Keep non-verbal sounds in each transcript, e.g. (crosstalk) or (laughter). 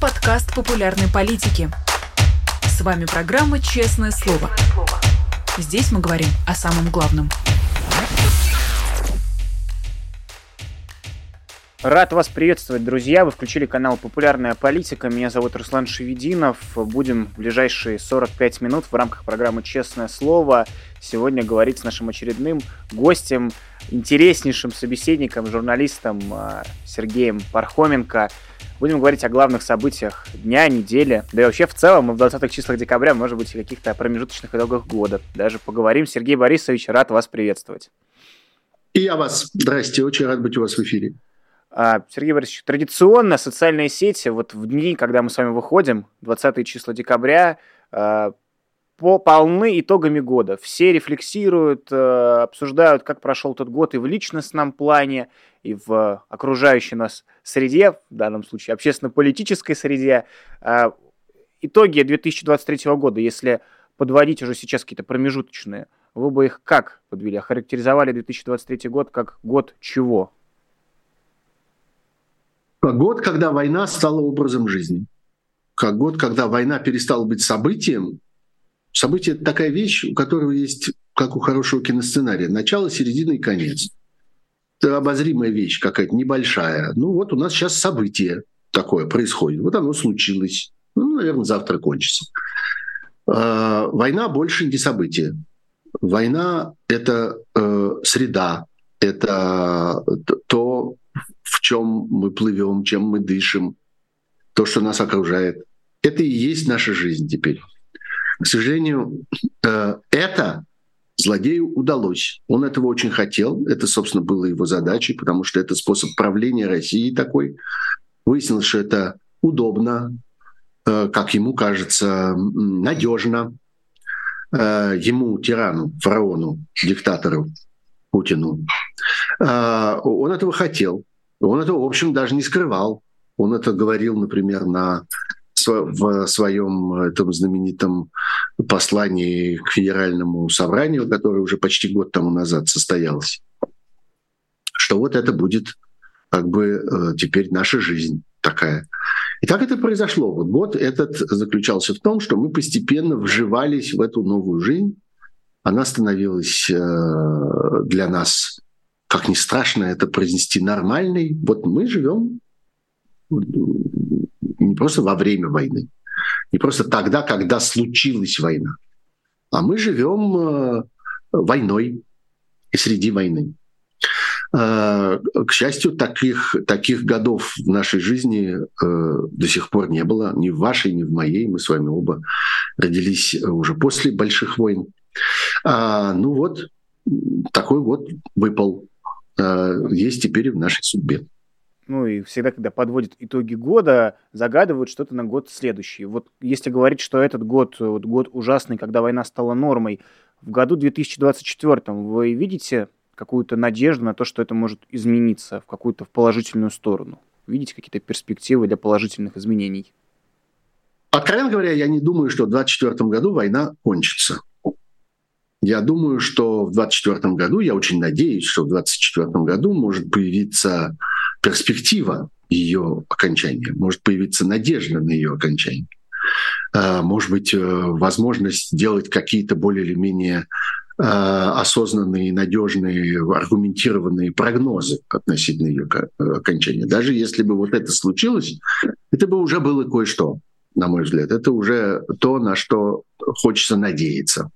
подкаст популярной политики. С вами программа «Честное слово». Здесь мы говорим о самом главном. Рад вас приветствовать, друзья. Вы включили канал «Популярная политика». Меня зовут Руслан Шевединов. Будем в ближайшие 45 минут в рамках программы «Честное слово» сегодня говорить с нашим очередным гостем, интереснейшим собеседником, журналистом а, Сергеем Пархоменко. Будем говорить о главных событиях дня, недели, да и вообще в целом мы в 20-х числах декабря, может быть, каких-то промежуточных итогах года. Даже поговорим. Сергей Борисович, рад вас приветствовать. И я вас. Здрасте, очень рад быть у вас в эфире. А, Сергей Борисович, традиционно социальные сети, вот в дни, когда мы с вами выходим, 20 числа декабря, а, по, полны итогами года. Все рефлексируют, а, обсуждают, как прошел тот год и в личностном плане, и в окружающей нас среде, в данном случае общественно-политической среде. Итоги 2023 года, если подводить уже сейчас какие-то промежуточные, вы бы их как подвели? Охарактеризовали 2023 год как год чего? Год, когда война стала образом жизни. Как год, когда война перестала быть событием. Событие – это такая вещь, у которого есть, как у хорошего киносценария, начало, середина и конец. Обозримая вещь какая-то, небольшая. Ну вот у нас сейчас событие такое происходит. Вот оно случилось. Ну, наверное, завтра кончится. А, война больше не событие. Война – это э, среда, это то, в чем мы плывем, чем мы дышим, то, что нас окружает. Это и есть наша жизнь теперь. К сожалению, э, это злодею удалось. Он этого очень хотел. Это, собственно, было его задачей, потому что это способ правления России такой. Выяснилось, что это удобно, э, как ему кажется, надежно. Э, ему, тирану, фараону, диктатору Путину. Он этого хотел. Он это, в общем, даже не скрывал. Он это говорил, например, на в своем этом знаменитом послании к федеральному собранию, которое уже почти год тому назад состоялось, что вот это будет как бы э, теперь наша жизнь такая. И так это произошло. Вот год этот заключался в том, что мы постепенно вживались в эту новую жизнь. Она становилась э, для нас как ни страшно это произнести, нормальный. Вот мы живем не просто во время войны, не просто тогда, когда случилась война, а мы живем э, войной и среди войны. Э, к счастью, таких, таких годов в нашей жизни э, до сих пор не было, ни в вашей, ни в моей. Мы с вами оба родились уже после больших войн. А, ну вот, такой год выпал есть теперь в нашей судьбе. Ну и всегда, когда подводят итоги года, загадывают что-то на год следующий. Вот если говорить, что этот год, вот год ужасный, когда война стала нормой, в году 2024 вы видите какую-то надежду на то, что это может измениться в какую-то в положительную сторону? Видите какие-то перспективы для положительных изменений? Откровенно говоря, я не думаю, что в 2024 году война кончится. Я думаю, что в 2024 году, я очень надеюсь, что в 2024 году может появиться перспектива ее окончания, может появиться надежда на ее окончание. А, может быть, э, возможность сделать какие-то более или менее э, осознанные, надежные, аргументированные прогнозы относительно ее окончания. Даже если бы вот это случилось, это бы уже было кое-что, на мой взгляд. Это уже то, на что хочется надеяться.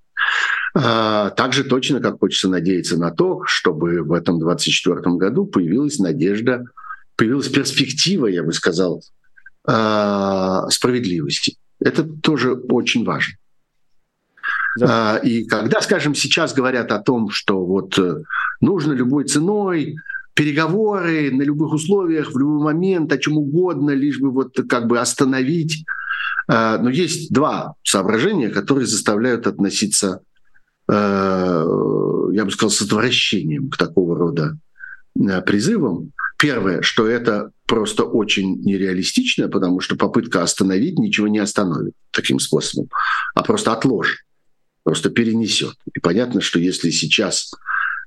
А, также точно, как хочется надеяться на то, чтобы в этом 2024 году появилась надежда, появилась перспектива, я бы сказал, а, справедливости. Это тоже очень важно. Да. А, и когда, скажем, сейчас говорят о том, что вот э, нужно любой ценой переговоры на любых условиях, в любой момент, о чем угодно, лишь бы вот как бы остановить. Но есть два соображения, которые заставляют относиться я бы сказал, с отвращением к такого рода э, призывам. Первое, что это просто очень нереалистично, потому что попытка остановить ничего не остановит таким способом, а просто отложит, просто перенесет. И понятно, что если сейчас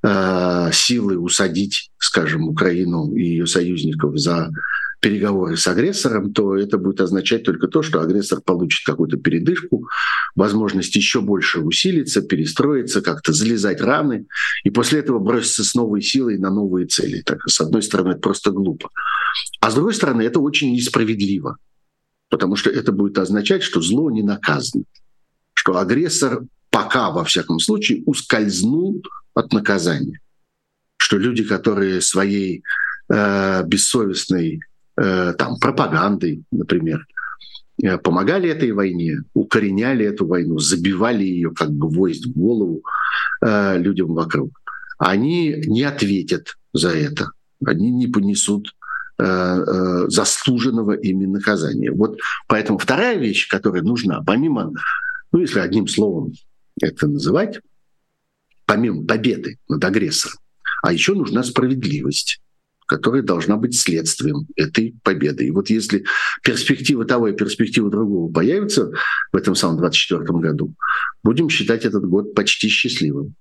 э, силы усадить, скажем, Украину и ее союзников за переговоры с агрессором, то это будет означать только то, что агрессор получит какую-то передышку, возможность еще больше усилиться, перестроиться, как-то залезать раны, и после этого броситься с новой силой на новые цели. Так, с одной стороны, это просто глупо. А с другой стороны, это очень несправедливо, потому что это будет означать, что зло не наказано, что агрессор пока, во всяком случае, ускользнул от наказания, что люди, которые своей э, бессовестной там, пропагандой, например, э, помогали этой войне, укореняли эту войну, забивали ее как гвоздь в голову э, людям вокруг, они не ответят за это, они не понесут э, э, заслуженного ими наказания. Вот поэтому вторая вещь, которая нужна, помимо, ну если одним словом это называть, помимо победы над агрессором, а еще нужна справедливость которая должна быть следствием этой победы. И вот если перспектива того и перспектива другого появится в этом самом 24 году, будем считать этот год почти счастливым.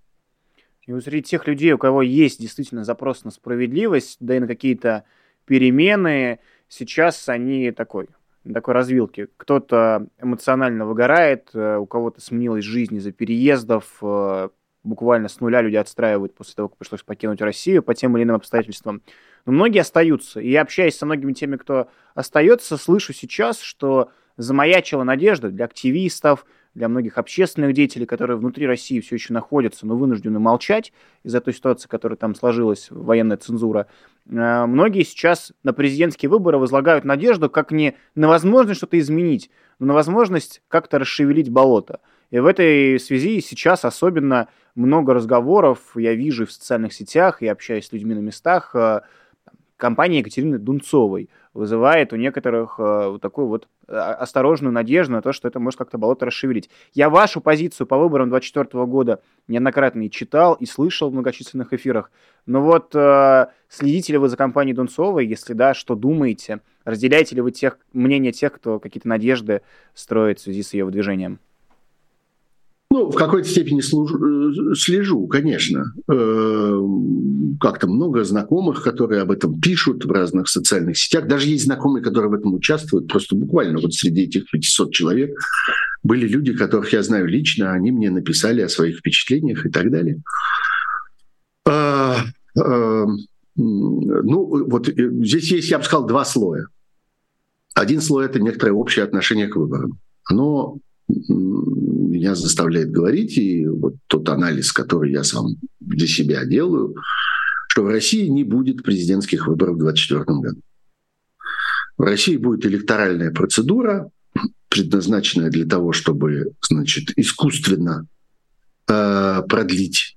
И вот среди тех людей, у кого есть действительно запрос на справедливость, да и на какие-то перемены, сейчас они такой, такой развилки. Кто-то эмоционально выгорает, э, у кого-то сменилась жизнь из-за переездов, э, буквально с нуля люди отстраивают после того, как пришлось покинуть Россию по тем или иным обстоятельствам. Но многие остаются. И я общаюсь со многими теми, кто остается, слышу сейчас, что замаячила надежда для активистов, для многих общественных деятелей, которые внутри России все еще находятся, но вынуждены молчать из-за той ситуации, которая там сложилась, военная цензура. Э, многие сейчас на президентские выборы возлагают надежду как не на возможность что-то изменить, но на возможность как-то расшевелить болото. И в этой связи сейчас особенно много разговоров я вижу в социальных сетях, и общаюсь с людьми на местах, э, компания Екатерины Дунцовой вызывает у некоторых э, вот такую вот э, осторожную надежду на то, что это может как-то болото расшевелить. Я вашу позицию по выборам 2024 года неоднократно и читал, и слышал в многочисленных эфирах. Но вот э, следите ли вы за компанией Дунцовой? Если да, что думаете? Разделяете ли вы тех, мнение тех, кто какие-то надежды строит в связи с ее выдвижением? Ну, в какой-то степени служу, слежу, конечно. Э, как-то много знакомых, которые об этом пишут в разных социальных сетях. Даже есть знакомые, которые в этом участвуют. Просто буквально вот среди этих 500 человек были люди, которых я знаю лично, они мне написали о своих впечатлениях и так далее. Э, э, ну, вот здесь есть, я бы сказал, два слоя. Один слой – это некоторое общее отношение к выборам. Оно меня заставляет говорить, и вот тот анализ, который я сам для себя делаю, что в России не будет президентских выборов в 2024 году. В России будет электоральная процедура, предназначенная для того, чтобы значит, искусственно э, продлить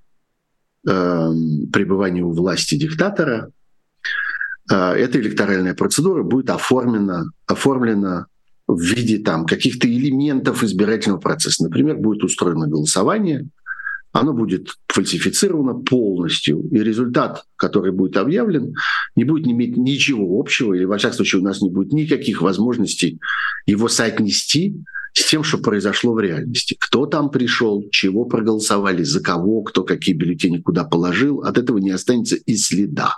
э, пребывание у власти диктатора. Э, эта электоральная процедура будет оформлена, оформлена в виде там каких-то элементов избирательного процесса. Например, будет устроено голосование, оно будет фальсифицировано полностью, и результат, который будет объявлен, не будет иметь ничего общего, или, во всяком случае, у нас не будет никаких возможностей его соотнести с тем, что произошло в реальности. Кто там пришел, чего проголосовали, за кого, кто какие бюллетени куда положил, от этого не останется и следа.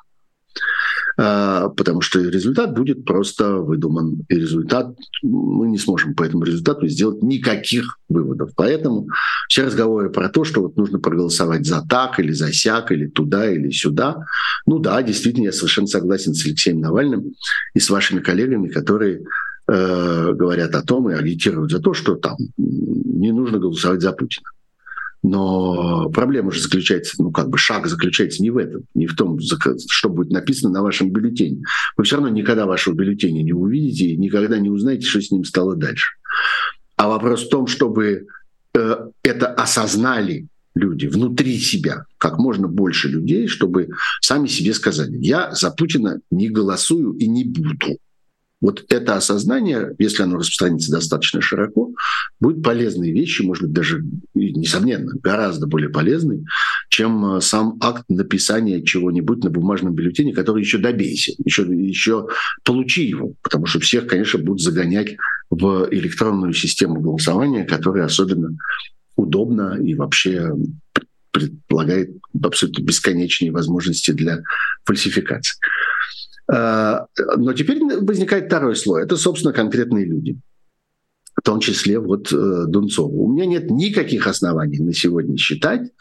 А, потому что результат будет просто выдуман. И результат, мы не сможем по этому результату сделать никаких выводов. Поэтому все разговоры про то, что вот нужно проголосовать за так или за сяк, или туда, или сюда, ну да, действительно, я совершенно согласен с Алексеем Навальным и с вашими коллегами, которые э, говорят о том и агитируют за то, что там не нужно голосовать за Путина. Но проблема же заключается, ну как бы шаг заключается не в этом, не в том, что будет написано на вашем бюллетене. Вы все равно никогда вашего бюллетеня не увидите и никогда не узнаете, что с ним стало дальше. А вопрос в том, чтобы э, это осознали люди внутри себя, как можно больше людей, чтобы сами себе сказали, я за Путина не голосую и не буду. Вот это осознание, если оно распространится достаточно широко, будет полезной вещью, может быть, даже, несомненно, гораздо более полезной, чем э, сам акт написания чего-нибудь на бумажном бюллетене, который еще добейся, еще, еще получи его, потому что всех, конечно, будут загонять в электронную систему голосования, которая особенно удобна и вообще предполагает абсолютно бесконечные возможности для фальсификации. Но теперь возникает второй слой. Это, собственно, конкретные люди в том числе вот э, Дунцову. У меня нет никаких оснований на сегодня считать,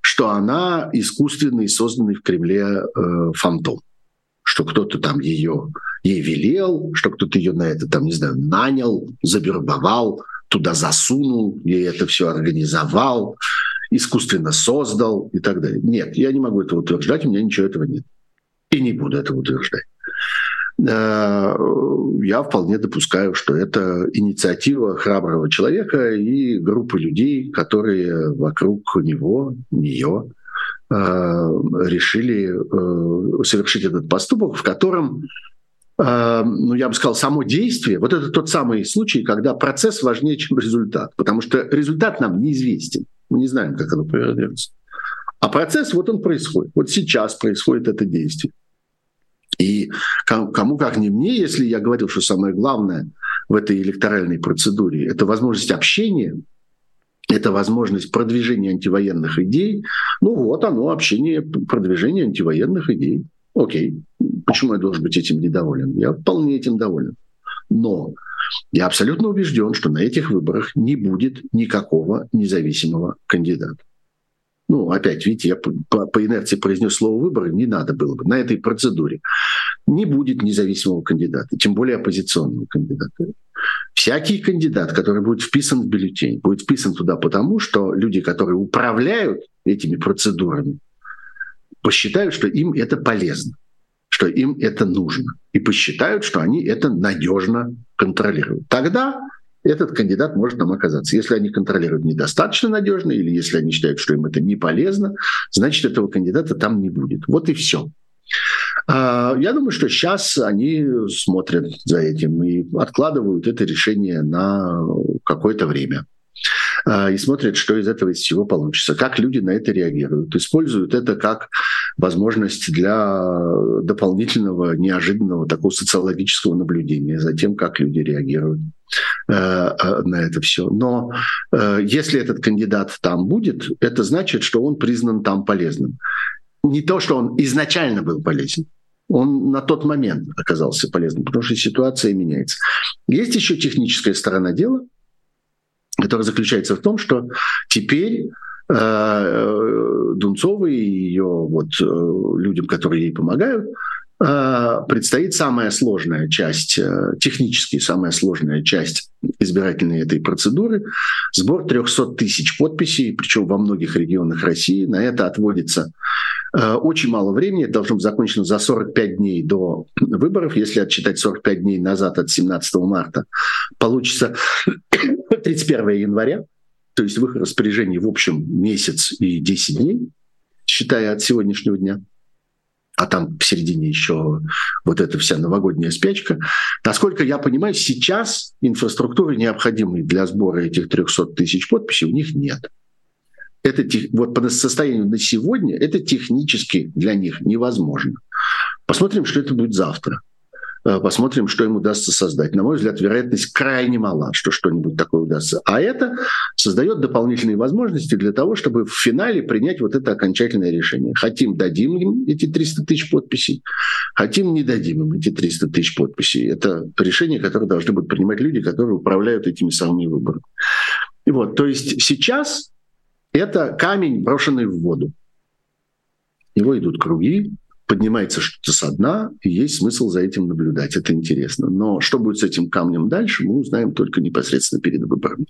что она искусственный, созданный в Кремле э, фантом. Что кто-то там ее ей велел, что кто-то ее на это, там, не знаю, нанял, забербовал, туда засунул, ей это все организовал, искусственно создал и так далее. Нет, я не могу этого утверждать, у меня ничего этого нет. И не буду этого утверждать. Э, я вполне допускаю, что это инициатива храброго человека и группы людей, которые вокруг него, нее, э, решили э, совершить этот поступок, в котором ну, я бы сказал, само действие, вот это тот самый случай, когда процесс важнее, чем результат, потому что результат нам неизвестен, мы не знаем, как оно повернется. А процесс, вот он происходит, вот сейчас происходит это действие. И кому как не мне, если я говорил, что самое главное в этой электоральной процедуре – это возможность общения, это возможность продвижения антивоенных идей. Ну вот оно, общение, продвижение антивоенных идей. Окей, почему я должен быть этим недоволен? Я вполне этим доволен. Но я абсолютно убежден, что на этих выборах не будет никакого независимого кандидата ну, опять, видите, я по, по инерции произнес слово «выборы», не надо было бы на этой процедуре. Не будет независимого кандидата, тем более оппозиционного кандидата. Всякий кандидат, который будет вписан в бюллетень, будет вписан туда потому, что люди, которые управляют этими процедурами, посчитают, что им это полезно, что им это нужно, и посчитают, что они это надежно контролируют. Тогда этот кандидат может там оказаться. Если они контролируют недостаточно надежно или если они считают, что им это не полезно, значит, этого кандидата там не будет. Вот и все. А, я думаю, что сейчас они смотрят за этим и откладывают это решение на какое-то время. А, и смотрят, что из этого из всего получится, как люди на это реагируют, используют это как возможность для дополнительного, неожиданного такого социологического наблюдения за тем, как люди реагируют э, э, на это все. Но э, если этот кандидат там будет, это значит, что он признан там полезным. Не то, что он изначально был полезен, он на тот момент оказался полезным, потому что ситуация меняется. Есть еще техническая сторона дела – которая заключается в том, что теперь э, э, Дунцовой и ее вот э, людям, которые ей помогают, предстоит самая сложная часть, технически самая сложная часть избирательной этой процедуры, сбор 300 тысяч подписей, причем во многих регионах России. На это отводится очень мало времени, это должно быть закончено за 45 дней до выборов. Если отчитать 45 дней назад от 17 марта, получится (coughs) 31 января, то есть в их распоряжении в общем месяц и 10 дней, считая от сегодняшнего дня, а там в середине еще вот эта вся новогодняя спячка. Насколько я понимаю, сейчас инфраструктуры, необходимой для сбора этих 300 тысяч подписей, у них нет. Это вот по состоянию на сегодня это технически для них невозможно. Посмотрим, что это будет завтра. Э, посмотрим, что им удастся создать. На мой взгляд, вероятность крайне мала, что что-нибудь такое удастся. А это создает дополнительные возможности для того, чтобы в финале принять вот это окончательное решение. Хотим, дадим им эти 300 тысяч подписей, хотим, не дадим им эти 300 тысяч подписей. Это решение, которое должны будут принимать люди, которые управляют этими самыми выборами. И вот, то есть сейчас это камень, брошенный в воду. Его идут круги, поднимается что-то со дна, и есть смысл за этим наблюдать. Это интересно. Но что будет с этим камнем дальше, мы узнаем только непосредственно перед выборами.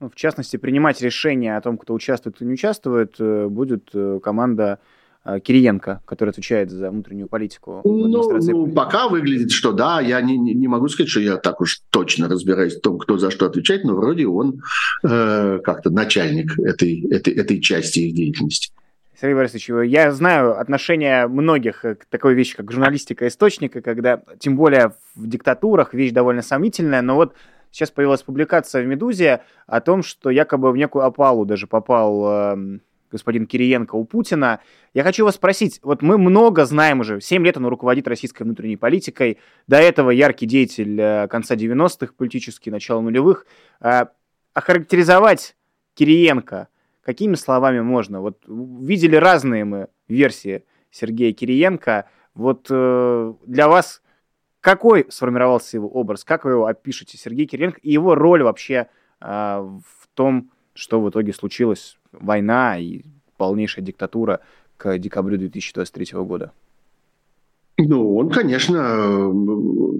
В частности, принимать решение о том, кто участвует и не участвует, э, будет э, команда Кириенко, который отвечает за внутреннюю политику. Ну, ну, пока выглядит, что да, я не, не могу сказать, что я так уж точно разбираюсь в том, кто за что отвечает, но вроде он э, как-то начальник этой, этой, этой части их деятельности. Сергей Борисович, я знаю отношение многих к такой вещи, как журналистика источника, когда, тем более в диктатурах, вещь довольно сомнительная, но вот сейчас появилась публикация в «Медузе» о том, что якобы в некую опалу даже попал э, господин Кириенко у Путина. Я хочу вас спросить, вот мы много знаем уже, 7 лет он руководит российской внутренней политикой, до этого яркий деятель э, конца 90-х, политический, начала нулевых. Э, охарактеризовать Кириенко – Какими словами можно? Вот видели разные мы версии Сергея Кириенко. Вот э, для вас какой сформировался его образ? Как вы его опишете, Сергей Кириленко, и его роль вообще э, в том, что в итоге случилось, война и полнейшая диктатура к декабрю 2023 года? Ну, он, конечно,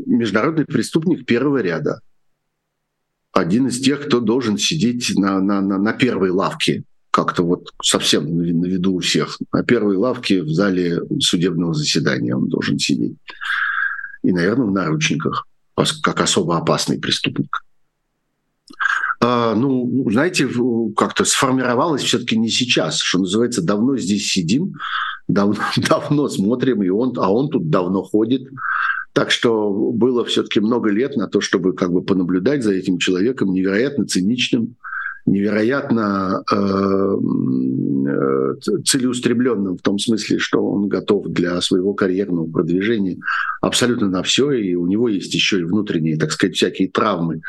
международный преступник первого ряда. Один из тех, кто должен сидеть на, на, на, на первой лавке, как-то вот совсем на виду у всех. На первой лавке в зале судебного заседания он должен сидеть. И, наверное, в наручниках, как особо опасный преступник. А, ну, знаете, как-то сформировалось все-таки не сейчас, что называется, давно здесь сидим, давно, (laughs) давно смотрим, и он, а он тут давно ходит. Так что было все-таки много лет на то, чтобы как бы понаблюдать за этим человеком невероятно циничным, невероятно э, целеустремленным в том смысле, что он готов для своего карьерного продвижения абсолютно на все, и у него есть еще и внутренние, так сказать, всякие травмы,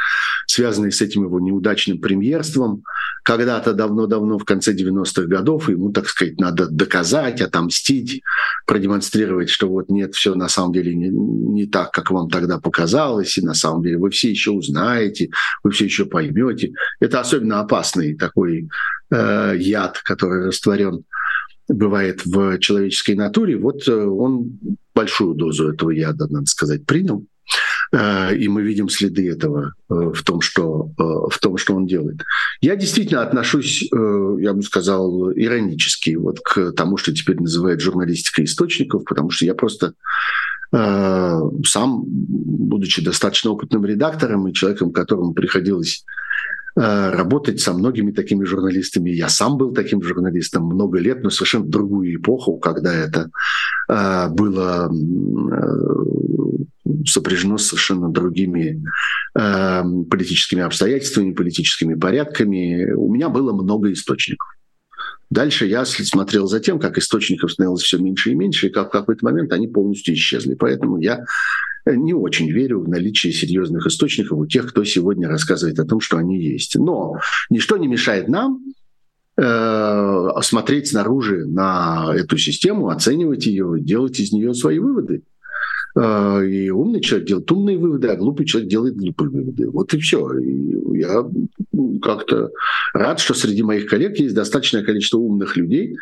связанные с этим его неудачным премьерством. Когда-то давно-давно, в конце 90-х годов, ему, так сказать, надо доказать, отомстить, продемонстрировать, что вот нет, все на самом деле не, не так, как вам тогда показалось, и на самом деле вы все еще узнаете, вы все еще поймете. Это особенно опасный такой э, яд, который растворен бывает в человеческой натуре. Вот э, он большую дозу этого яда, надо сказать, принял. Э, и мы видим следы этого э, в том, что, в том, что он делает. Я действительно отношусь, я бы сказал, иронически вот к тому, что теперь называют журналистикой источников, потому что я просто сам, будучи достаточно опытным редактором и человеком, которому приходилось работать со многими такими журналистами. Я сам был таким журналистом много лет, но совершенно другую эпоху, когда это э, было э, сопряжено с совершенно другими политическими обстоятельствами, политическими порядками. У меня было много источников. Дальше я смотрел за тем, как источников становилось все меньше и меньше, и как в какой-то момент они полностью исчезли. Поэтому я не очень верю в наличие серьезных источников у тех, кто сегодня рассказывает о том, что они есть. Но ничто не мешает нам э, смотреть снаружи на эту систему, оценивать ее, делать из нее свои выводы. Э, и умный человек делает умные выводы, а глупый человек делает глупые выводы. Вот и все. И я как-то рад, что среди моих коллег есть достаточное количество умных людей,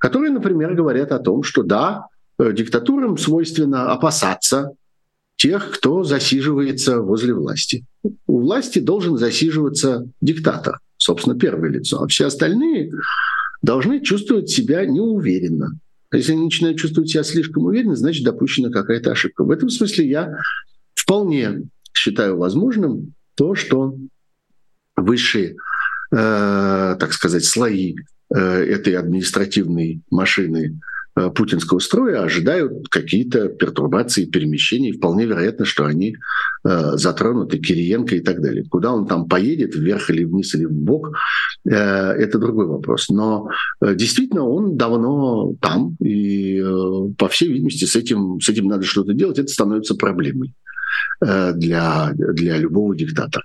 которые, например, говорят о том, что да, э, диктатурам свойственно опасаться тех, кто засиживается возле власти. У власти должен засиживаться диктатор, собственно, первое лицо, а все остальные должны чувствовать себя неуверенно. Если они начинают чувствовать себя слишком уверенно, значит допущена какая-то ошибка. В этом смысле я вполне считаю возможным то, что высшие, э, так сказать, слои э, этой административной машины путинского строя ожидают какие-то пертурбации, перемещения. И вполне вероятно, что они э, затронуты Кириенко и так далее. Куда он там поедет, вверх или вниз или в бок, э, это другой вопрос. Но э, действительно он давно там, и э, по всей видимости с этим, с этим надо что-то делать. Это становится проблемой э, для, для любого диктатора.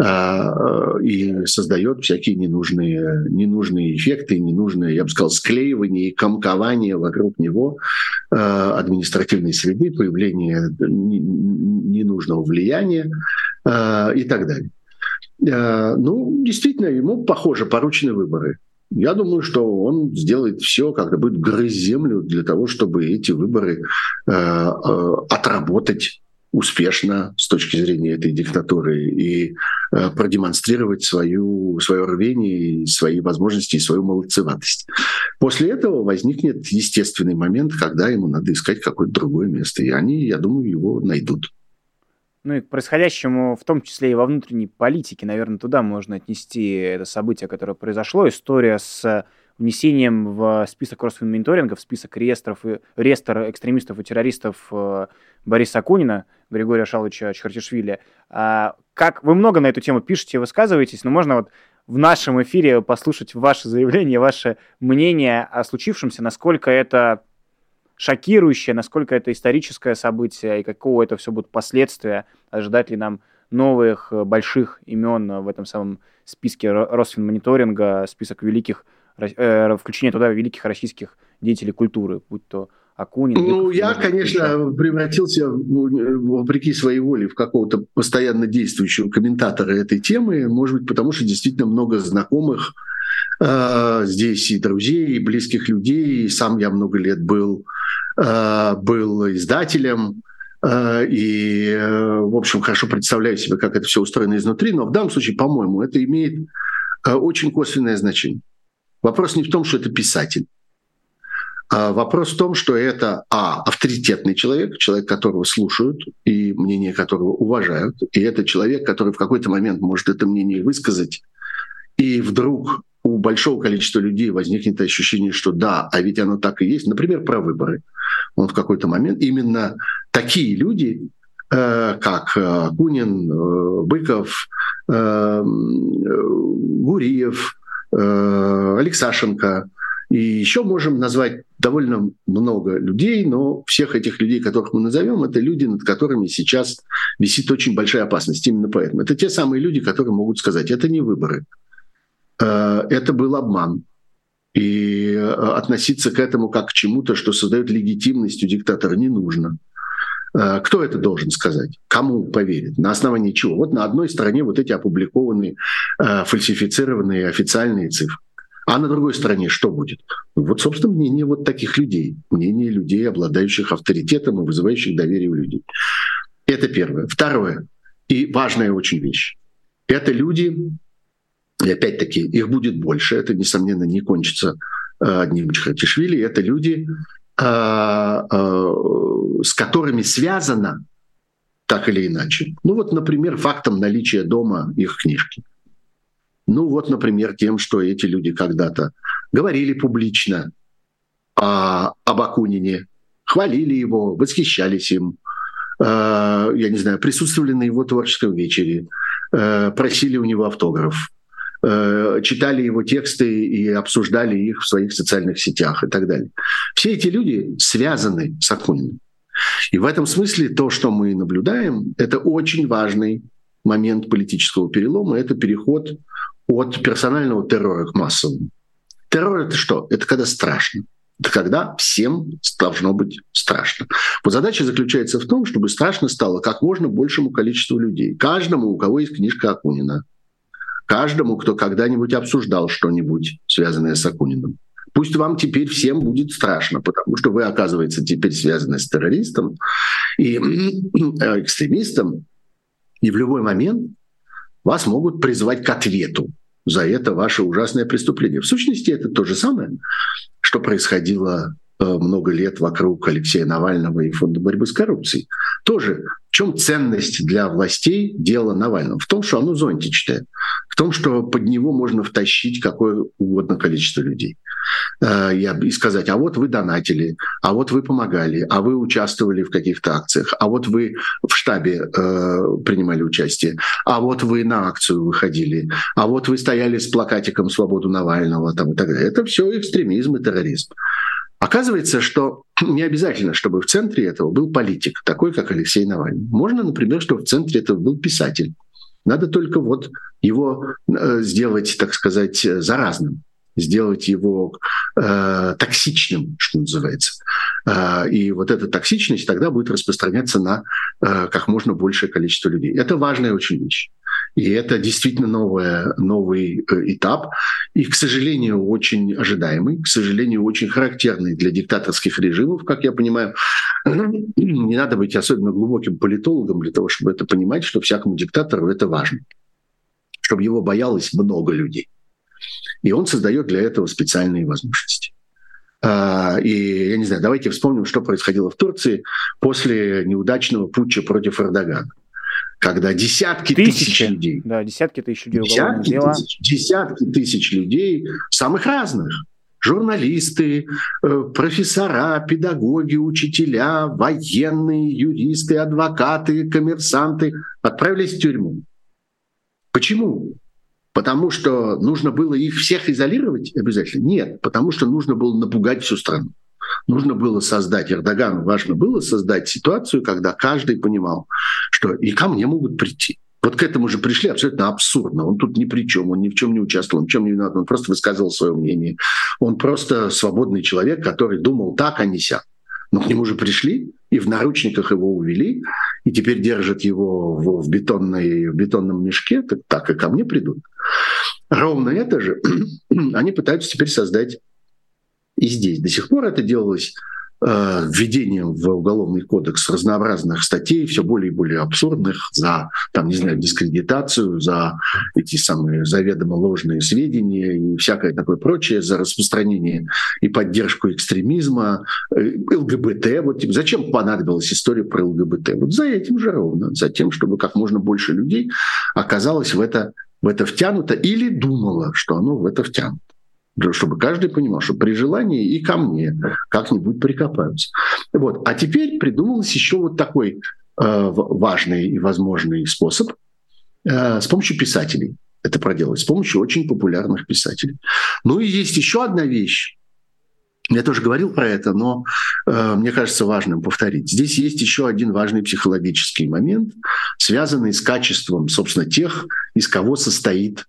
А, и создает всякие ненужные, ненужные эффекты, ненужные, я бы сказал, склеивание и комкование вокруг него а, административной среды, появление ненужного влияния а, и так далее. Ну, действительно, ему, похоже, поручены выборы. Я думаю, что он сделает все, когда будет грызть землю для того, чтобы эти выборы отработать успешно с точки зрения этой диктатуры и э, продемонстрировать свою, свое рвение, свои возможности и свою молодцеватость. После этого возникнет естественный момент, когда ему надо искать какое-то другое место. И они, я думаю, его найдут. Ну и к происходящему, в том числе и во внутренней политике, наверное, туда можно отнести это событие, которое произошло. История с внесением в список Росфинмониторинга, в список реестров, реестр экстремистов и террористов э, Бориса Акунина, Григория Шаловича Чхартишвили. А как вы много на эту тему пишете, высказываетесь, но можно вот в нашем эфире послушать ваше заявление, ваше мнение о случившемся, насколько это шокирующее, насколько это историческое событие и какого это все будут последствия, ожидать ли нам новых больших имен в этом самом списке Росфинмониторинга, список великих, э, включение туда великих российских деятелей культуры, будь то Акунин. Ну, я, конечно, превратился, вопреки своей воле, в какого-то постоянно действующего комментатора этой темы, может быть, потому что действительно много знакомых э, здесь и друзей, и близких людей, и сам я много лет был, э, был издателем, э, и, э, в общем, хорошо представляю себе, как это все устроено изнутри, но в данном случае, по-моему, это имеет э, очень косвенное значение. Вопрос не в том, что это писатель. А вопрос в том, что это, а, авторитетный человек, человек, которого слушают и мнение которого уважают, и это человек, который в какой-то момент может это мнение высказать, и вдруг у большого количества людей возникнет ощущение, что да, а ведь оно так и есть, например, про выборы. Он в какой-то момент именно такие люди, э, как э, Кунин, э, Быков, Гуриев, Алексашенко, и еще можем назвать довольно много людей, но всех этих людей, которых мы назовем, это люди, над которыми сейчас висит очень большая опасность. Именно поэтому. Это те самые люди, которые могут сказать, это не выборы, э, это был обман. И э, относиться к этому как к чему-то, что создает легитимность у диктатора, не нужно. Э, кто это должен сказать? Кому поверит? На основании чего? Вот на одной стороне вот эти опубликованные, фальсифицированные официальные цифры. А на другой стороне что будет? Вот, собственно, мнение вот таких людей. Мнение людей, обладающих авторитетом и вызывающих доверие у людей. Это первое. Второе. И важная очень вещь. Это люди, и опять-таки их будет больше, это, несомненно, не кончится э, одним Чхатишвили, это люди, э, э, с которыми связано так или иначе. Ну вот, например, фактом наличия дома их книжки. Ну вот, например, тем, что эти люди когда-то говорили публично о, об Акунине, хвалили его, восхищались им, э, я не знаю, присутствовали на его творческом вечере, э, просили у него автограф, э, читали его тексты и обсуждали их в своих социальных сетях и так далее. Все эти люди связаны с Акуниным. И в этом смысле то, что мы наблюдаем, это очень важный момент политического перелома, это переход от персонального террора к массовому. Террор это что? Это когда страшно. Это когда всем должно быть страшно. Вот задача заключается в том, чтобы страшно стало как можно большему количеству людей. Каждому, у кого есть книжка Акунина. Каждому, кто когда-нибудь обсуждал что-нибудь, связанное с Акуниным. Пусть вам теперь всем будет страшно, потому что вы, оказывается, теперь связаны с террористом и э, экстремистом, и в любой момент вас могут призвать к ответу за это ваше ужасное преступление. В сущности, это то же самое, что происходило э, много лет вокруг Алексея Навального и Фонда борьбы с коррупцией. Тоже в чем ценность для властей дела Навального? В том, что оно зонтичное, том, что под него можно втащить какое угодно количество людей. Э, и сказать, а вот вы донатили, а вот вы помогали, а вы участвовали в каких-то акциях, а вот вы в штабе э, принимали участие, а вот вы на акцию выходили, а вот вы стояли с плакатиком «Свободу Навального» там, и так далее. Это все экстремизм и терроризм. Оказывается, что (clears throat) не обязательно, чтобы в центре этого был политик, такой как Алексей Навальный. Можно, например, чтобы в центре этого был писатель. Надо только вот его э, сделать, так сказать, заразным сделать его э, токсичным, что называется. Э, и вот эта токсичность тогда будет распространяться на э, как можно большее количество людей. Это важная очень вещь. И это действительно новое, новый э, этап. И, к сожалению, очень ожидаемый, к сожалению, очень характерный для диктаторских режимов, как я понимаю. (clears throat) Не надо быть особенно глубоким политологом для того, чтобы это понимать, что всякому диктатору это важно. Чтобы его боялось много людей. И он создает для этого специальные возможности. А, и, я не знаю, давайте вспомним, что происходило в Турции после неудачного путча против Эрдогана когда десятки тысячи, тысяч людей, да, десятки тысяч людей, десятки тысяч, десятки тысяч людей, самых разных, журналисты, э, профессора, педагоги, учителя, военные, юристы, адвокаты, коммерсанты отправились в тюрьму. Почему? Потому что нужно было их всех изолировать обязательно? Нет, потому что нужно было напугать всю страну. Нужно было создать, Эрдогану важно было создать ситуацию, когда каждый понимал, что и ко мне могут прийти. Вот к этому же пришли абсолютно абсурдно. Он тут ни при чем, он ни в чем не участвовал, ни в чем не виноват, он просто высказывал свое мнение. Он просто свободный человек, который думал так, а не сяк. Но к нему же пришли, и в наручниках его увели, и теперь держат его в, в, бетонной, в бетонном мешке, так, так и ко мне придут. Ровно это же (clears throat) они пытаются теперь создать и здесь. До сих пор это делалось Э, введением в уголовный кодекс разнообразных статей, все более и более абсурдных, за, там, не знаю, дискредитацию, за эти самые заведомо ложные сведения и всякое такое прочее, за распространение и поддержку экстремизма, э, ЛГБТ. Вот зачем понадобилась история про ЛГБТ? Вот за этим же ровно, за тем, чтобы как можно больше людей оказалось в это, в это втянуто или думало, что оно в это втянуто чтобы каждый понимал, что при желании и ко мне как-нибудь прикопаются. Вот. А теперь придумалось еще вот такой э, важный и возможный способ э, с помощью писателей это проделать, с помощью очень популярных писателей. Ну и есть еще одна вещь, я тоже говорил про это, но э, мне кажется важным повторить. Здесь есть еще один важный психологический момент, связанный с качеством, собственно, тех, из кого состоит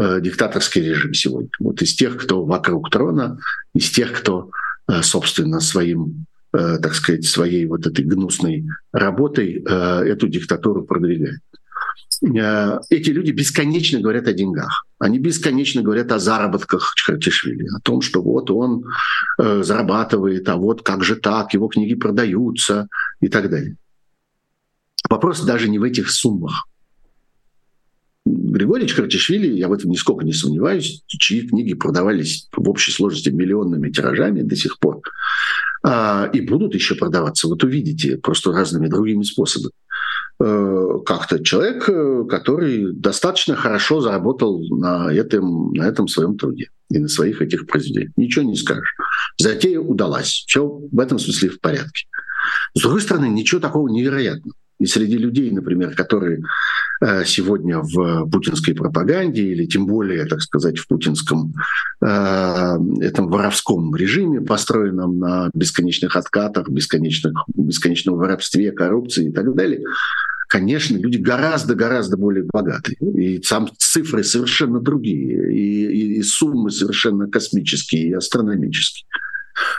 э, диктаторский режим сегодня. Вот из тех, кто вокруг трона, из тех, кто, э, собственно, своим, э, так сказать, своей вот этой гнусной работой эту диктатуру продвигает. Эти люди бесконечно говорят о деньгах. Они бесконечно говорят о заработках Чхартишвили, о том, что вот он зарабатывает, а вот как же так, его книги продаются и так далее. Вопрос даже не в этих суммах. Григорий Чхартишвили, я в этом нисколько не сомневаюсь, чьи книги продавались в общей сложности миллионными тиражами до сих пор, а, и будут еще продаваться. Вот увидите, просто разными другими способами. Э, как-то человек, э, который достаточно хорошо заработал на этом, на этом своем труде и на своих этих произведениях. Ничего не скажешь. Затея удалась. Все в этом смысле в порядке. С другой стороны, ничего такого невероятного. И среди людей, например, которые э, сегодня в путинской пропаганде или тем более, так сказать, в путинском э, этом воровском режиме, построенном на бесконечных откатах, бесконечных, бесконечном воровстве, коррупции и так далее, конечно, люди гораздо-гораздо более богатые. И сам цифры совершенно другие, и, и, и суммы совершенно космические и астрономические.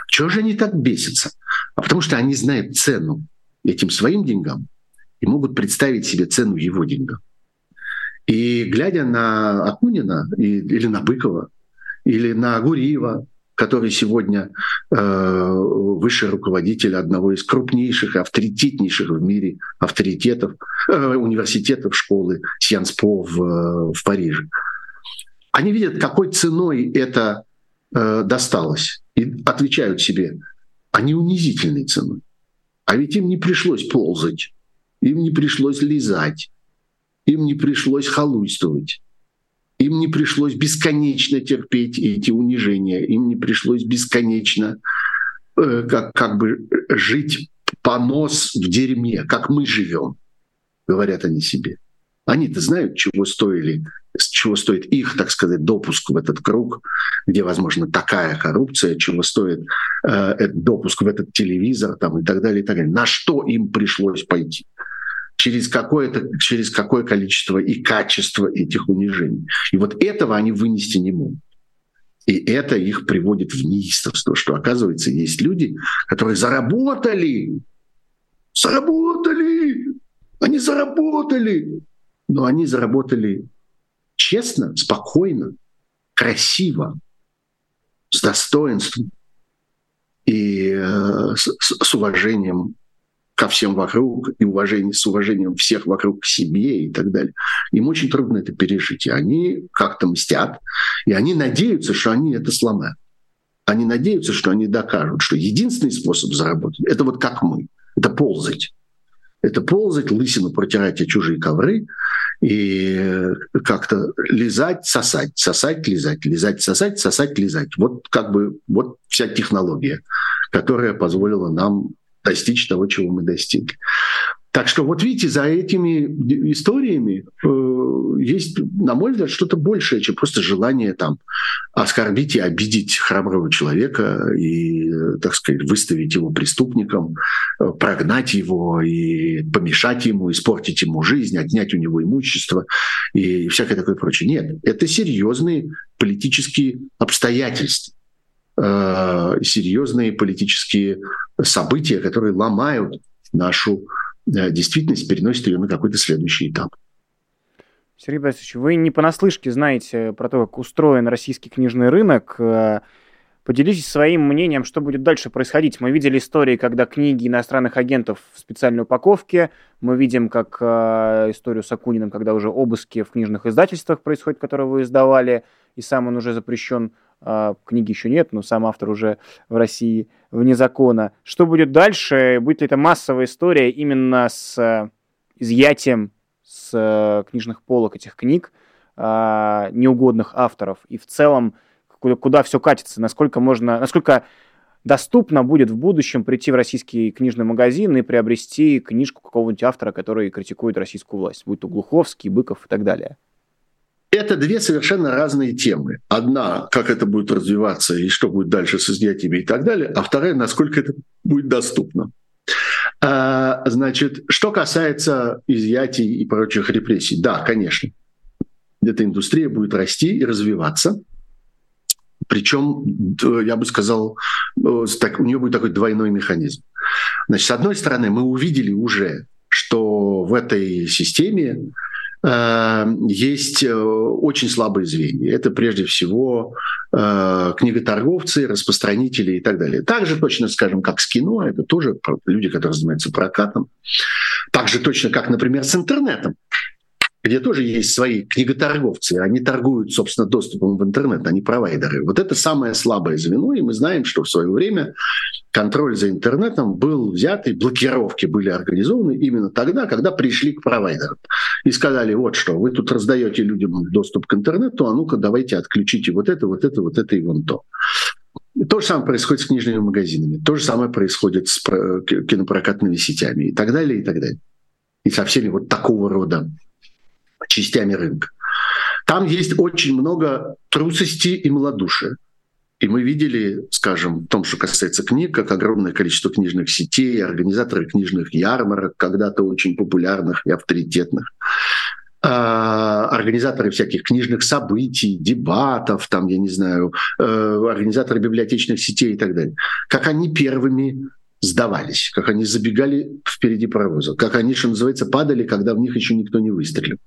Чего же они так бесятся? А потому что они знают цену этим своим деньгам, и могут представить себе цену его деньгам. И глядя на Акунина или на Быкова, или на Гуриева, который сегодня э, высший руководитель одного из крупнейших, авторитетнейших в мире авторитетов, э, университетов школы Сьянспо в, э, в Париже. Они видят, какой ценой это э, досталось, и отвечают себе, не унизительной ценой. А ведь им не пришлось ползать им не пришлось лизать, им не пришлось халуйствовать, им не пришлось бесконечно терпеть эти унижения, им не пришлось бесконечно э, как, как бы жить понос в дерьме, как мы живем, говорят они себе. Они-то знают, чего стоили, чего стоит их, так сказать, допуск в этот круг, где, возможно, такая коррупция, чего стоит э, допуск в этот телевизор там, и так далее, и так далее. На что им пришлось пойти? Через, какое-то, через какое количество и качество этих унижений. И вот этого они вынести не могут. И это их приводит в неистовство, что, оказывается, есть люди, которые заработали, заработали, они заработали, но они заработали честно, спокойно, красиво, с достоинством и э, с, с уважением ко всем вокруг и уважение, с уважением всех вокруг к себе и так далее. Им очень трудно это пережить. И они как-то мстят, и они надеются, что они это сломают. Они надеются, что они докажут, что единственный способ заработать – это вот как мы, это ползать. Это ползать, лысину протирать о чужие ковры и как-то лизать, сосать, сосать, лизать, лизать, сосать, сосать, лизать. Вот как бы вот вся технология, которая позволила нам достичь того, чего мы достигли. Так что вот видите, за этими историями э, есть, на мой взгляд, что-то большее, чем просто желание там оскорбить и обидеть храброго человека и, так сказать, выставить его преступником, э, прогнать его и помешать ему, испортить ему жизнь, отнять у него имущество и всякое такое прочее. Нет, это серьезные политические обстоятельства э, серьезные политические события, которые ломают нашу э, действительность, переносят ее на какой-то следующий этап. Сергей Борисович, вы не понаслышке знаете про то, как устроен российский книжный рынок. Поделитесь своим мнением, что будет дальше происходить. Мы видели истории, когда книги иностранных агентов в специальной упаковке. Мы видим, как э, историю с Акуниным, когда уже обыски в книжных издательствах происходят, которые вы издавали, и сам он уже запрещен. Э, книги еще нет, но сам автор уже в России вне закона. Что будет дальше? Будет ли это массовая история именно с э, изъятием с э, книжных полок этих книг э, неугодных авторов и в целом куда, куда все катится, насколько можно, насколько доступно будет в будущем прийти в российский книжный магазин и приобрести книжку какого-нибудь автора, который критикует российскую власть, будь то Глуховский, Быков и так далее. Это две совершенно разные темы. Одна, как это будет развиваться и что будет дальше с изъятиями и так далее, а вторая, насколько это будет доступно. А, значит, что касается изъятий и прочих репрессий, да, конечно, эта индустрия будет расти и развиваться. Причем, я бы сказал, э, так, у нее будет такой двойной механизм. Значит, с одной стороны, мы увидели уже, что в этой системе есть э, очень слабые звенья. Это прежде всего э, книготорговцы, распространители и так далее. Также точно, скажем, как с кино, это тоже люди, которые занимаются прокатом. Так же точно, как, например, с интернетом где тоже есть свои книготорговцы, они торгуют, собственно, доступом в интернет, они провайдеры. Вот это самое слабое звено, и мы знаем, что в свое время контроль за интернетом был взят, и блокировки были организованы именно тогда, когда пришли к провайдерам. И сказали, вот что, вы тут раздаете людям доступ к интернету, а ну-ка давайте отключите вот это, вот это, вот это и вон то. То же самое происходит с книжными магазинами, то же самое происходит с кинопрокатными сетями и так далее, и так далее. И со всеми вот такого рода частями рынка. Там есть очень много трусости и малодушия. И мы видели, скажем, в том, что касается книг, как огромное количество книжных сетей, организаторы книжных ярмарок, когда-то очень популярных и авторитетных, а, организаторы всяких книжных событий, дебатов, там, я не знаю, э, организаторы библиотечных сетей и так далее, как они первыми сдавались, как они забегали впереди паровоза, как они, что называется, падали, когда в них еще никто не выстрелил.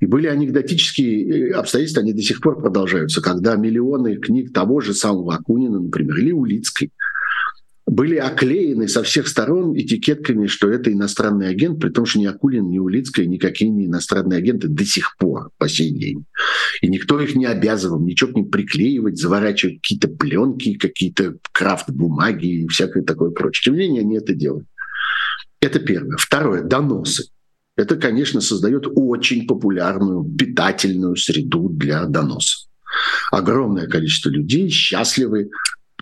И были анекдотические э, обстоятельства, они до сих пор продолжаются, когда миллионы книг того же самого Акунина, например, или Улицкой, были оклеены со всех сторон этикетками, что это иностранный агент, при том, что ни Акулин, ни Улицкая никакие не иностранные агенты до сих пор, по сей день. И никто их не обязывал ничего ним приклеивать, заворачивать какие-то пленки, какие-то крафт-бумаги и всякое такое прочее. Тем не менее, они это делают. Это первое. Второе. Доносы. Это, конечно, создает очень популярную, питательную среду для доносов огромное количество людей счастливы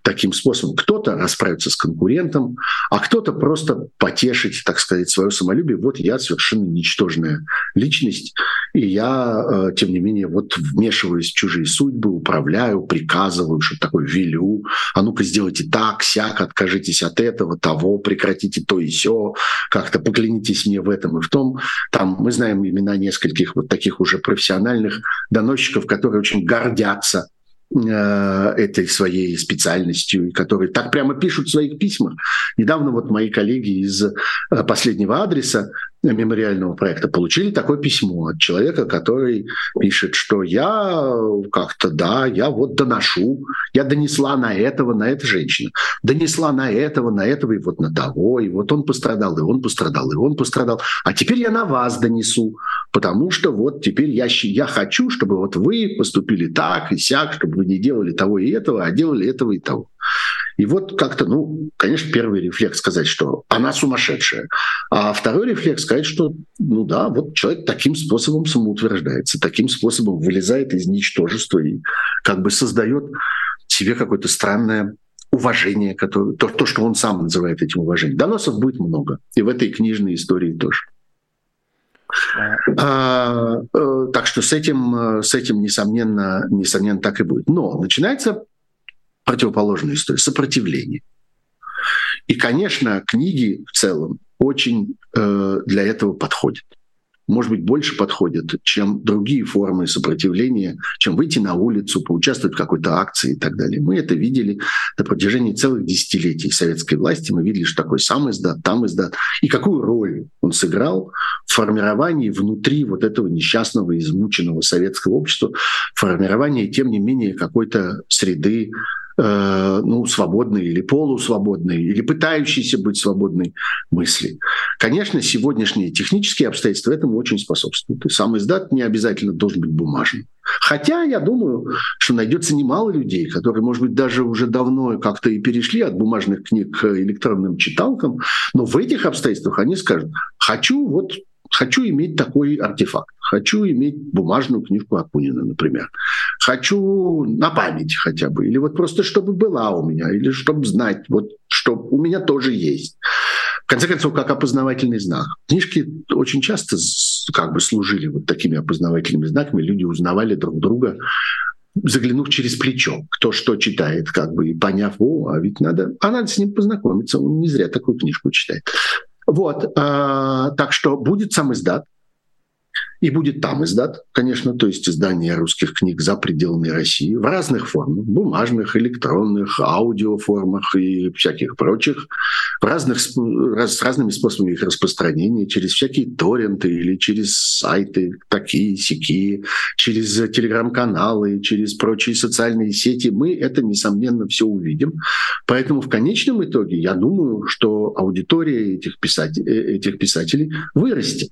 таким способом. Кто-то расправится с конкурентом, а кто-то просто потешить, так сказать, свое самолюбие. Вот я совершенно ничтожная личность, и я, э, тем не менее, вот вмешиваюсь в чужие судьбы, управляю, приказываю, что такое велю. А ну-ка сделайте так, сяк, откажитесь от этого, того, прекратите то и все, как-то поклянитесь мне в этом и в том. Там мы знаем имена нескольких вот таких уже профессиональных доносчиков, которые очень гордятся этой своей специальностью, которые так прямо пишут в своих письмах. Недавно вот мои коллеги из э, последнего адреса мемориального проекта получили такое письмо от человека, который пишет, что я как-то, да, я вот доношу, я донесла на этого, на эту женщину, донесла на этого, на этого, и вот на того, и вот он пострадал, и он пострадал, и он пострадал, а теперь я на вас донесу, потому что вот теперь я, я хочу, чтобы вот вы поступили так и сяк, чтобы вы не делали того и этого, а делали этого и того. И вот как-то, ну, конечно, первый рефлекс сказать, что она сумасшедшая. А второй рефлекс сказать, что, ну да, вот человек таким способом самоутверждается, таким способом вылезает из ничтожества и как бы создает себе какое-то странное уважение, которое, то, то, что он сам называет этим уважением. Доносов будет много. И в этой книжной истории тоже. А, э, так что с этим, э, с этим несомненно, несомненно так и будет. Но начинается противоположную историю, сопротивление. И, конечно, книги в целом очень э, для этого подходят. может быть, больше подходит, чем другие формы сопротивления, чем выйти на улицу, поучаствовать в какой-то акции и так далее. Мы это видели на протяжении целых десятилетий советской власти. Мы видели, что такой сам издат, там издат, и какую роль он сыграл в формировании внутри вот этого несчастного, измученного советского общества, формировании, тем не менее, какой-то среды Э, ну, свободной или полусвободной, или пытающейся быть свободной мысли. Конечно, сегодняшние технические обстоятельства этому очень способствуют. И сам издат не обязательно должен быть бумажным. Хотя я думаю, что найдется немало людей, которые, может быть, даже уже давно как-то и перешли от бумажных книг к электронным читалкам, но в этих обстоятельствах они скажут, хочу вот Хочу иметь такой артефакт. Хочу иметь бумажную книжку Акунина, например. Хочу на память хотя бы. Или вот просто чтобы была у меня. Или чтобы знать, вот что у меня тоже есть. В конце концов, как опознавательный знак. Книжки очень часто как бы служили вот такими опознавательными знаками. Люди узнавали друг друга заглянув через плечо, кто что читает, как бы, и поняв, о, а ведь надо, а надо с ним познакомиться, он не зря такую книжку читает. Вот, э, так что будет сам издат, и будет там издат, конечно, то есть издание русских книг за пределами России в разных формах, бумажных, электронных, аудиоформах и всяких прочих, в разных, с разными способами их распространения, через всякие торренты или через сайты такие, сякие, через телеграм-каналы, через прочие социальные сети. Мы это, несомненно, все увидим. Поэтому в конечном итоге я думаю, что аудитория этих, писателей, э, этих писателей вырастет.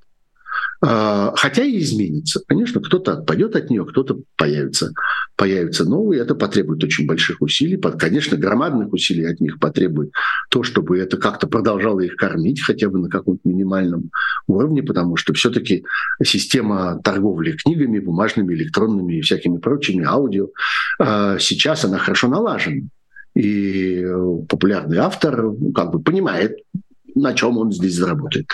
А, хотя и изменится. Конечно, кто-то отпадет от нее, кто-то появится, появится новый. Это потребует очень больших усилий. Конечно, громадных усилий от них потребует то, чтобы это как-то продолжало их кормить, хотя бы на каком-то минимальном уровне, потому что все-таки система торговли книгами, бумажными, электронными и всякими прочими, аудио, а, сейчас она хорошо налажена. И популярный автор ну, как бы понимает, на чем он здесь заработает.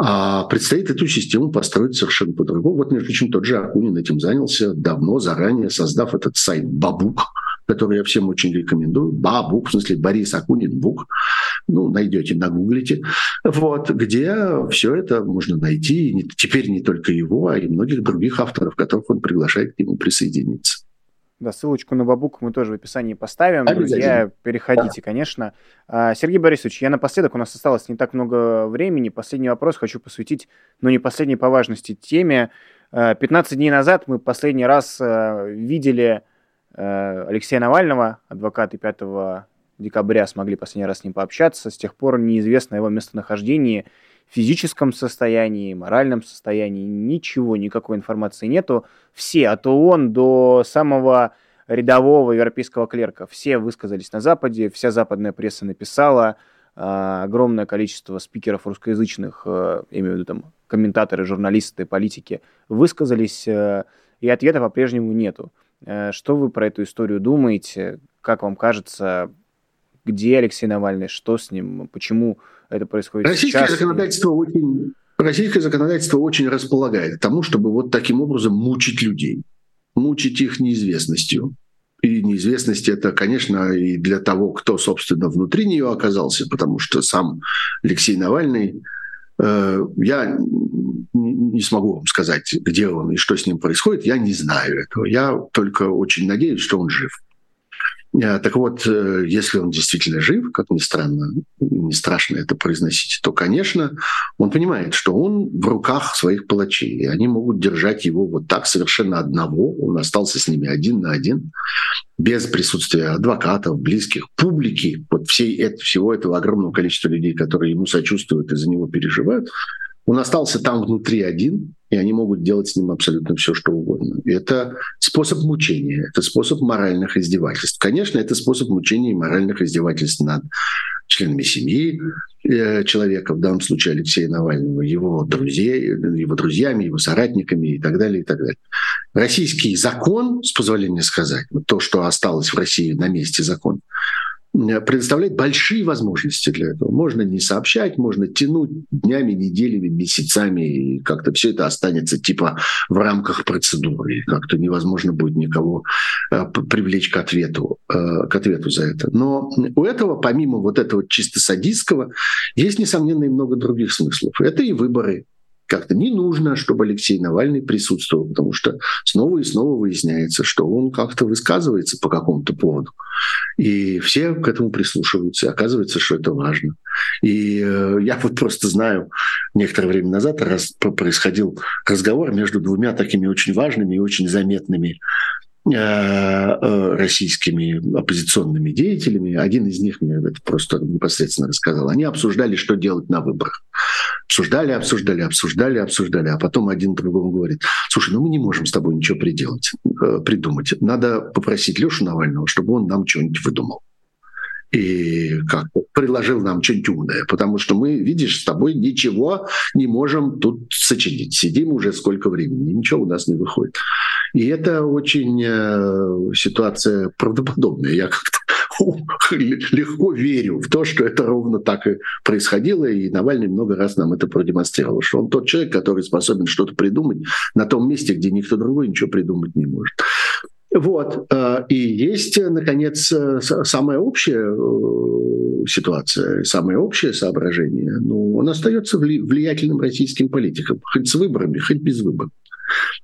А предстоит эту систему построить совершенно по-другому. Вот, между прочим, тот же Акунин этим занялся давно, заранее, создав этот сайт «Бабук», который я всем очень рекомендую. Бабук, в смысле Борис Акунин Бук. Ну, найдете, нагуглите. Вот, где все это можно найти. теперь не только его, а и многих других авторов, которых он приглашает к нему присоединиться. Да, ссылочку на Бабук мы тоже в описании поставим. Друзья, переходите, да. конечно. А, Сергей Борисович, я напоследок, у нас осталось не так много времени. Последний вопрос хочу посвятить, ну, не последней по важности теме. 15 а, дней назад мы последний раз а, видели Алексея Навального, адвокаты 5 декабря смогли последний раз с ним пообщаться. С тех пор неизвестно его местонахождении физическом состоянии, моральном состоянии, ничего, никакой информации нету. Все, от ООН до самого рядового европейского клерка, все высказались на Западе, вся западная пресса написала, э, огромное количество спикеров русскоязычных, э, я имею в виду там комментаторы, журналисты, политики, высказались, э, и ответа по-прежнему нету. Э, что вы про эту историю думаете? Как вам кажется, где Алексей Навальный, что с ним, почему это происходит Российское сейчас. законодательство очень, российское законодательство очень располагает к тому, чтобы вот таким образом мучить людей, мучить их неизвестностью. И неизвестность это, конечно, и для того, кто, собственно, внутри нее оказался, потому что сам Алексей Навальный, э, я не смогу вам сказать, где он и что с ним происходит, я не знаю этого. Я только очень надеюсь, что он жив. Э, так вот, э, если он действительно жив, как ни странно, не страшно это произносить, то, конечно, он понимает, что он в руках своих палачей, и они могут держать его вот так совершенно одного. Он остался с ними один на один, без присутствия адвокатов, близких, публики, вот всей, это, всего этого огромного количества людей, которые ему сочувствуют и за него переживают. Он остался там внутри один, и они могут делать с ним абсолютно все, что угодно. И это способ мучения, это способ моральных издевательств. Конечно, это способ мучения и моральных издевательств над членами семьи э, человека, в данном случае Алексея Навального, его друзей, его друзьями, его соратниками и так далее, и так далее. Российский закон, с позволения сказать, то, что осталось в России на месте закон, предоставляет большие возможности для этого. Можно не сообщать, можно тянуть днями, неделями, месяцами, и как-то все это останется типа в рамках процедуры. Как-то невозможно будет никого э, привлечь к ответу, э, к ответу за это. Но у этого, помимо вот этого чисто садистского, есть, несомненно, и много других смыслов. Это и выборы как-то не нужно, чтобы Алексей Навальный присутствовал, потому что снова и снова выясняется, что он как-то высказывается по какому-то поводу. И все к этому прислушиваются, и оказывается, что это важно. И э, я вот просто знаю, некоторое время назад раз, происходил разговор между двумя такими очень важными и очень заметными российскими оппозиционными деятелями. Один из них мне это просто непосредственно рассказал. Они обсуждали, что делать на выборах. Обсуждали, обсуждали, обсуждали, обсуждали. А потом один другому говорит, слушай, ну мы не можем с тобой ничего приделать, э, придумать. Надо попросить Лешу Навального, чтобы он нам что-нибудь выдумал и как предложил нам что-нибудь умное, потому что мы, видишь, с тобой ничего не можем тут сочинить. Сидим уже сколько времени, ничего у нас не выходит. И это очень э, ситуация правдоподобная. Я как-то (laughs) легко верю в то, что это ровно так и происходило, и Навальный много раз нам это продемонстрировал, что он тот человек, который способен что-то придумать на том месте, где никто другой ничего придумать не может. Вот. Э, и есть, наконец, э, самая общая ситуация, самое общее соображение. Ну, он остается влиятельным российским политиком, хоть с выборами, хоть без выборов.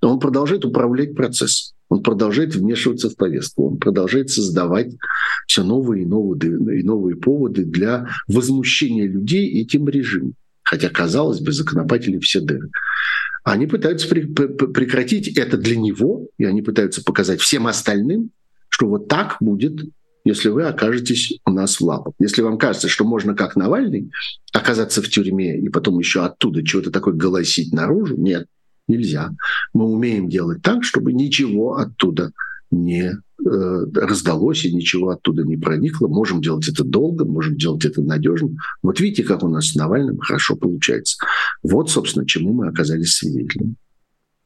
Он продолжает управлять процессом. Он продолжает вмешиваться в повестку, он продолжает создавать все новые и новые, и новые поводы для возмущения людей этим режимом. Хотя, казалось бы, законопатели все дыры. Они пытаются прекратить это для него, и они пытаются показать всем остальным, что вот так будет, если вы окажетесь у нас в лапах. Если вам кажется, что можно, как Навальный, оказаться в тюрьме и потом еще оттуда чего-то такое голосить наружу, нет, нельзя. Мы умеем делать так, чтобы ничего оттуда не Э, раздалось и ничего оттуда не проникло. Можем делать это долго, можем делать это надежно. Вот видите, как у нас с Навальным хорошо получается. Вот, собственно, чему мы оказались свидетелями.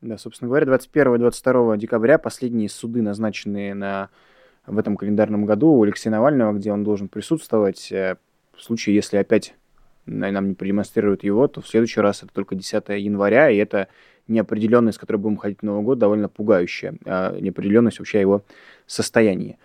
Да, собственно говоря, 21-22 декабря последние суды, назначенные на, в этом календарном году у Алексея Навального, где он должен присутствовать. Э, в случае, если опять нам не продемонстрируют его, то в следующий раз это только 10 января, и это неопределенность, с которой будем ходить в Новый год, довольно пугающая. А неопределенность вообще его состоянии.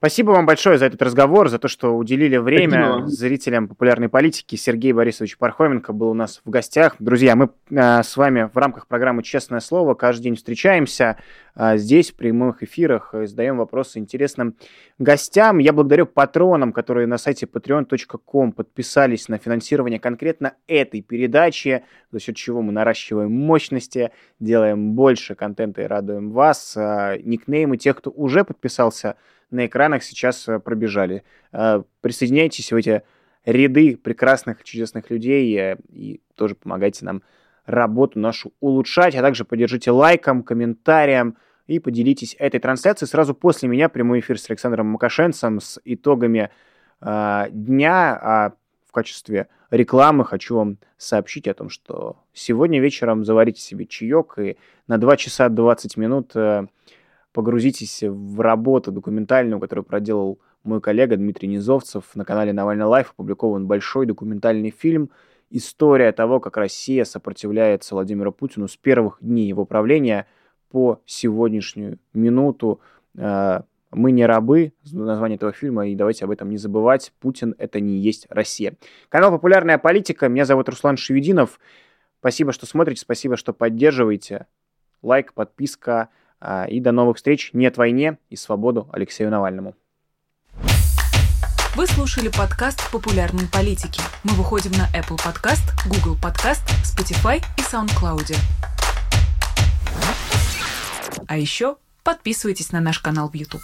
Спасибо вам большое за этот разговор, за то, что уделили время Спасибо. зрителям популярной политики. Сергей Борисович Пархоменко был у нас в гостях. Друзья, мы э, с вами в рамках программы «Честное слово» каждый день встречаемся э, здесь, в прямых эфирах, и задаем вопросы интересным гостям. Я благодарю патронам, которые на сайте patreon.com подписались на финансирование конкретно этой передачи, за счет чего мы наращиваем мощности, делаем больше контента и радуем вас. Э, никнеймы тех, кто уже подписался – на экранах сейчас э, пробежали. Э, присоединяйтесь в эти ряды прекрасных, чудесных людей э, и тоже помогайте нам работу нашу улучшать, а также поддержите лайком, комментарием и поделитесь этой трансляцией. Сразу после меня прямой эфир с Александром Макашенцем с итогами э, дня. А в качестве рекламы хочу вам сообщить о том, что сегодня вечером заварите себе чаек и на 2 часа 20 минут э, погрузитесь в работу документальную, которую проделал мой коллега Дмитрий Низовцев. На канале Навальный Live опубликован большой документальный фильм «История того, как Россия сопротивляется Владимиру Путину с первых дней его правления по сегодняшнюю минуту». Э, «Мы не рабы» — название этого фильма, и давайте об этом не забывать. Путин — это не есть Россия. Канал «Популярная политика». Меня зовут Руслан Шевединов. Спасибо, что смотрите, спасибо, что поддерживаете. Лайк, подписка, а, и до новых встреч. Нет войне и свободу Алексею Навальному. Вы слушали подкаст «Популярной политики». Мы выходим на Apple Podcast, Google Podcast, Spotify и SoundCloud. А еще подписывайтесь на наш канал в YouTube.